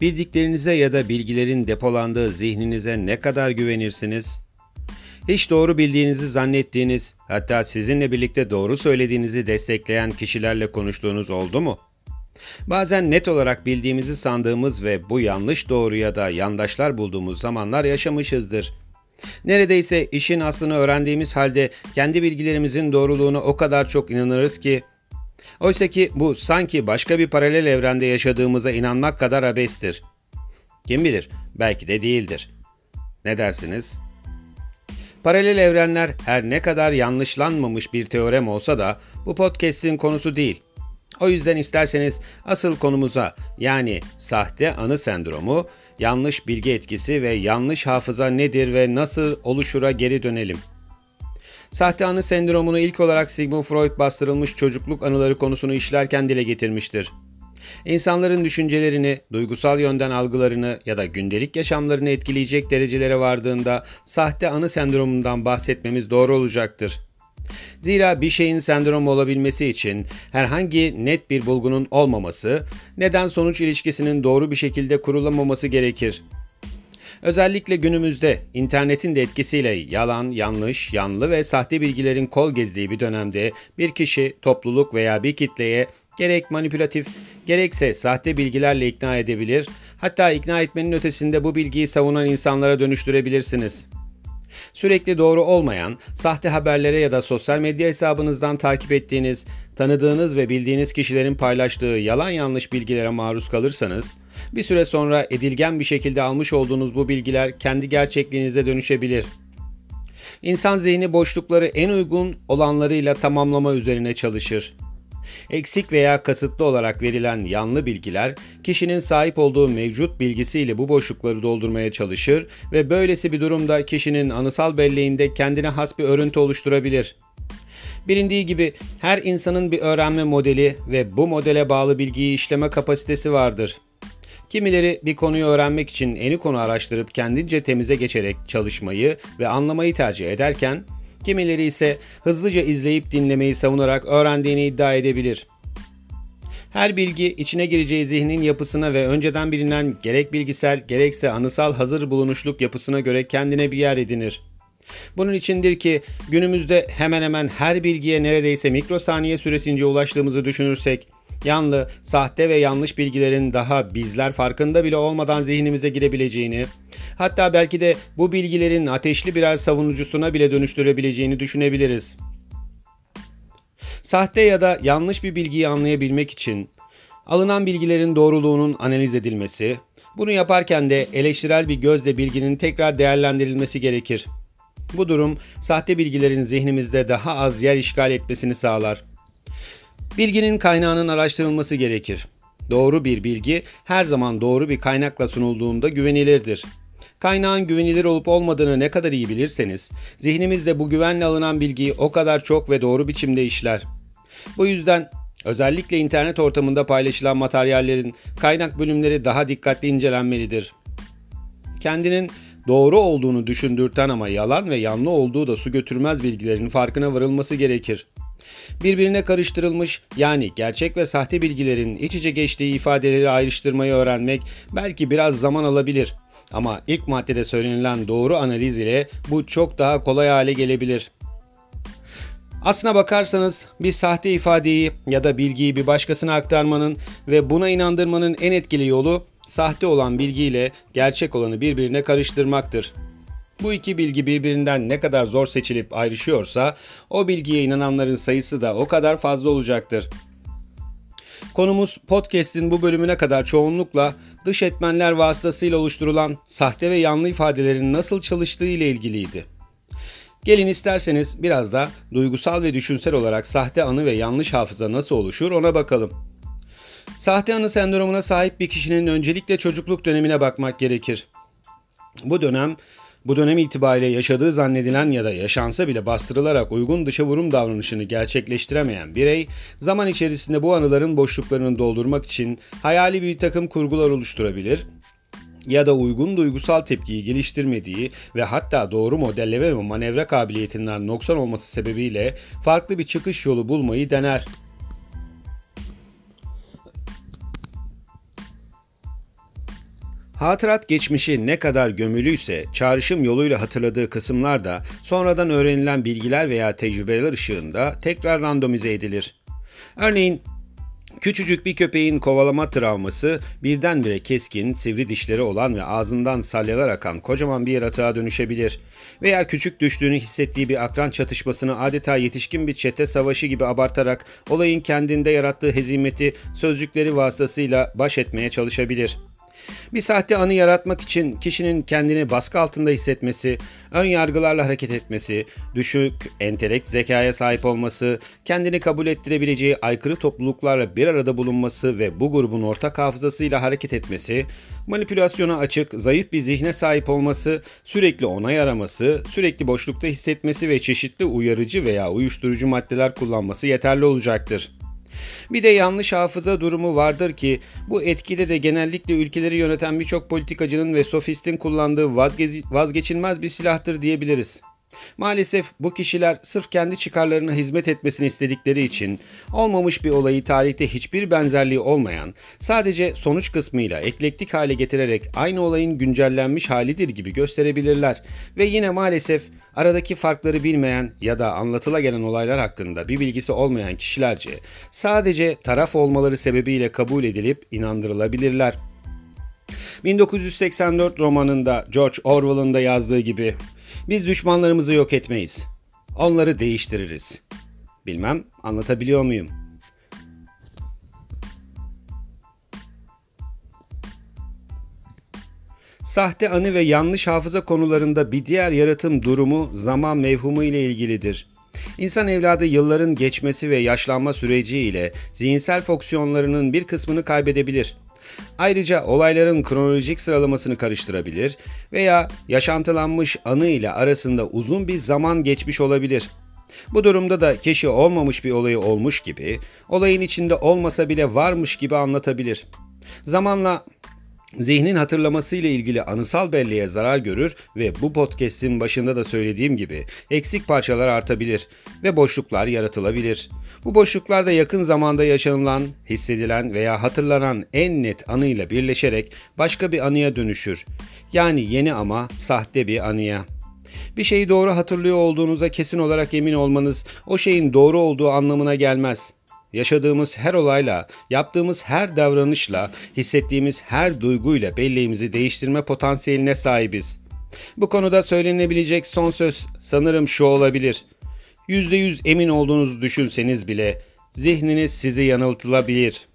Bildiklerinize ya da bilgilerin depolandığı zihninize ne kadar güvenirsiniz? Hiç doğru bildiğinizi zannettiğiniz, hatta sizinle birlikte doğru söylediğinizi destekleyen kişilerle konuştuğunuz oldu mu? Bazen net olarak bildiğimizi sandığımız ve bu yanlış doğru ya da yandaşlar bulduğumuz zamanlar yaşamışızdır. Neredeyse işin aslını öğrendiğimiz halde kendi bilgilerimizin doğruluğuna o kadar çok inanırız ki Oysa ki bu sanki başka bir paralel evrende yaşadığımıza inanmak kadar abestir. Kim bilir, belki de değildir. Ne dersiniz? Paralel evrenler her ne kadar yanlışlanmamış bir teorem olsa da bu podcast'in konusu değil. O yüzden isterseniz asıl konumuza yani sahte anı sendromu, yanlış bilgi etkisi ve yanlış hafıza nedir ve nasıl oluşura geri dönelim. Sahte anı sendromunu ilk olarak Sigmund Freud bastırılmış çocukluk anıları konusunu işlerken dile getirmiştir. İnsanların düşüncelerini, duygusal yönden algılarını ya da gündelik yaşamlarını etkileyecek derecelere vardığında sahte anı sendromundan bahsetmemiz doğru olacaktır. Zira bir şeyin sendrom olabilmesi için herhangi net bir bulgunun olmaması, neden sonuç ilişkisinin doğru bir şekilde kurulamaması gerekir. Özellikle günümüzde internetin de etkisiyle yalan, yanlış, yanlı ve sahte bilgilerin kol gezdiği bir dönemde bir kişi, topluluk veya bir kitleye gerek manipülatif gerekse sahte bilgilerle ikna edebilir, hatta ikna etmenin ötesinde bu bilgiyi savunan insanlara dönüştürebilirsiniz. Sürekli doğru olmayan, sahte haberlere ya da sosyal medya hesabınızdan takip ettiğiniz, tanıdığınız ve bildiğiniz kişilerin paylaştığı yalan yanlış bilgilere maruz kalırsanız, bir süre sonra edilgen bir şekilde almış olduğunuz bu bilgiler kendi gerçekliğinize dönüşebilir. İnsan zihni boşlukları en uygun olanlarıyla tamamlama üzerine çalışır. Eksik veya kasıtlı olarak verilen yanlı bilgiler, kişinin sahip olduğu mevcut bilgisiyle bu boşlukları doldurmaya çalışır ve böylesi bir durumda kişinin anısal belleğinde kendine has bir örüntü oluşturabilir. Bilindiği gibi her insanın bir öğrenme modeli ve bu modele bağlı bilgiyi işleme kapasitesi vardır. Kimileri bir konuyu öğrenmek için eni konu araştırıp kendince temize geçerek çalışmayı ve anlamayı tercih ederken, Kimileri ise hızlıca izleyip dinlemeyi savunarak öğrendiğini iddia edebilir. Her bilgi içine gireceği zihnin yapısına ve önceden bilinen gerek bilgisel gerekse anısal hazır bulunuşluk yapısına göre kendine bir yer edinir. Bunun içindir ki günümüzde hemen hemen her bilgiye neredeyse mikrosaniye süresince ulaştığımızı düşünürsek, yanlı, sahte ve yanlış bilgilerin daha bizler farkında bile olmadan zihnimize girebileceğini, Hatta belki de bu bilgilerin ateşli birer savunucusuna bile dönüştürebileceğini düşünebiliriz. Sahte ya da yanlış bir bilgiyi anlayabilmek için alınan bilgilerin doğruluğunun analiz edilmesi, bunu yaparken de eleştirel bir gözle bilginin tekrar değerlendirilmesi gerekir. Bu durum sahte bilgilerin zihnimizde daha az yer işgal etmesini sağlar. Bilginin kaynağının araştırılması gerekir. Doğru bir bilgi her zaman doğru bir kaynakla sunulduğunda güvenilirdir. Kaynağın güvenilir olup olmadığını ne kadar iyi bilirseniz, zihnimizde bu güvenle alınan bilgiyi o kadar çok ve doğru biçimde işler. Bu yüzden özellikle internet ortamında paylaşılan materyallerin kaynak bölümleri daha dikkatli incelenmelidir. Kendinin doğru olduğunu düşündürten ama yalan ve yanlı olduğu da su götürmez bilgilerin farkına varılması gerekir. Birbirine karıştırılmış yani gerçek ve sahte bilgilerin iç içe geçtiği ifadeleri ayrıştırmayı öğrenmek belki biraz zaman alabilir. Ama ilk maddede söylenilen doğru analiz ile bu çok daha kolay hale gelebilir. Aslına bakarsanız bir sahte ifadeyi ya da bilgiyi bir başkasına aktarmanın ve buna inandırmanın en etkili yolu sahte olan bilgiyle gerçek olanı birbirine karıştırmaktır. Bu iki bilgi birbirinden ne kadar zor seçilip ayrışıyorsa o bilgiye inananların sayısı da o kadar fazla olacaktır. Konumuz podcast'in bu bölümüne kadar çoğunlukla dış etmenler vasıtasıyla oluşturulan sahte ve yanlı ifadelerin nasıl çalıştığı ile ilgiliydi. Gelin isterseniz biraz da duygusal ve düşünsel olarak sahte anı ve yanlış hafıza nasıl oluşur ona bakalım. Sahte anı sendromuna sahip bir kişinin öncelikle çocukluk dönemine bakmak gerekir. Bu dönem bu dönem itibariyle yaşadığı zannedilen ya da yaşansa bile bastırılarak uygun dışa vurum davranışını gerçekleştiremeyen birey, zaman içerisinde bu anıların boşluklarını doldurmak için hayali bir takım kurgular oluşturabilir ya da uygun duygusal tepkiyi geliştirmediği ve hatta doğru modelleme ve manevra kabiliyetinden noksan olması sebebiyle farklı bir çıkış yolu bulmayı dener. Hatırat geçmişi ne kadar gömülüyse çağrışım yoluyla hatırladığı kısımlar da sonradan öğrenilen bilgiler veya tecrübeler ışığında tekrar randomize edilir. Örneğin Küçücük bir köpeğin kovalama travması birdenbire keskin, sivri dişleri olan ve ağzından salyalar akan kocaman bir yaratığa dönüşebilir. Veya küçük düştüğünü hissettiği bir akran çatışmasını adeta yetişkin bir çete savaşı gibi abartarak olayın kendinde yarattığı hezimeti sözcükleri vasıtasıyla baş etmeye çalışabilir.'' Bir sahte anı yaratmak için kişinin kendini baskı altında hissetmesi, ön yargılarla hareket etmesi, düşük entelekt zekaya sahip olması, kendini kabul ettirebileceği aykırı topluluklarla bir arada bulunması ve bu grubun ortak hafızasıyla hareket etmesi, manipülasyona açık, zayıf bir zihne sahip olması, sürekli onay araması, sürekli boşlukta hissetmesi ve çeşitli uyarıcı veya uyuşturucu maddeler kullanması yeterli olacaktır. Bir de yanlış hafıza durumu vardır ki bu etkide de genellikle ülkeleri yöneten birçok politikacının ve sofistin kullandığı vazgeçilmez bir silahtır diyebiliriz. Maalesef bu kişiler sırf kendi çıkarlarına hizmet etmesini istedikleri için olmamış bir olayı tarihte hiçbir benzerliği olmayan, sadece sonuç kısmıyla eklektik hale getirerek aynı olayın güncellenmiş halidir gibi gösterebilirler ve yine maalesef aradaki farkları bilmeyen ya da anlatıla gelen olaylar hakkında bir bilgisi olmayan kişilerce sadece taraf olmaları sebebiyle kabul edilip inandırılabilirler. 1984 romanında George Orwell'ın da yazdığı gibi biz düşmanlarımızı yok etmeyiz. Onları değiştiririz. Bilmem anlatabiliyor muyum? Sahte anı ve yanlış hafıza konularında bir diğer yaratım durumu zaman mevhumu ile ilgilidir. İnsan evladı yılların geçmesi ve yaşlanma süreci ile zihinsel fonksiyonlarının bir kısmını kaybedebilir. Ayrıca olayların kronolojik sıralamasını karıştırabilir veya yaşantılanmış anı ile arasında uzun bir zaman geçmiş olabilir. Bu durumda da kişi olmamış bir olayı olmuş gibi, olayın içinde olmasa bile varmış gibi anlatabilir. Zamanla Zihnin hatırlaması ile ilgili anısal belleğe zarar görür ve bu podcast'in başında da söylediğim gibi eksik parçalar artabilir ve boşluklar yaratılabilir. Bu boşluklar da yakın zamanda yaşanılan, hissedilen veya hatırlanan en net anıyla birleşerek başka bir anıya dönüşür. Yani yeni ama sahte bir anıya. Bir şeyi doğru hatırlıyor olduğunuza kesin olarak emin olmanız o şeyin doğru olduğu anlamına gelmez. Yaşadığımız her olayla, yaptığımız her davranışla, hissettiğimiz her duyguyla belleğimizi değiştirme potansiyeline sahibiz. Bu konuda söylenebilecek son söz sanırım şu olabilir. %100 emin olduğunuzu düşünseniz bile zihniniz sizi yanıltılabilir.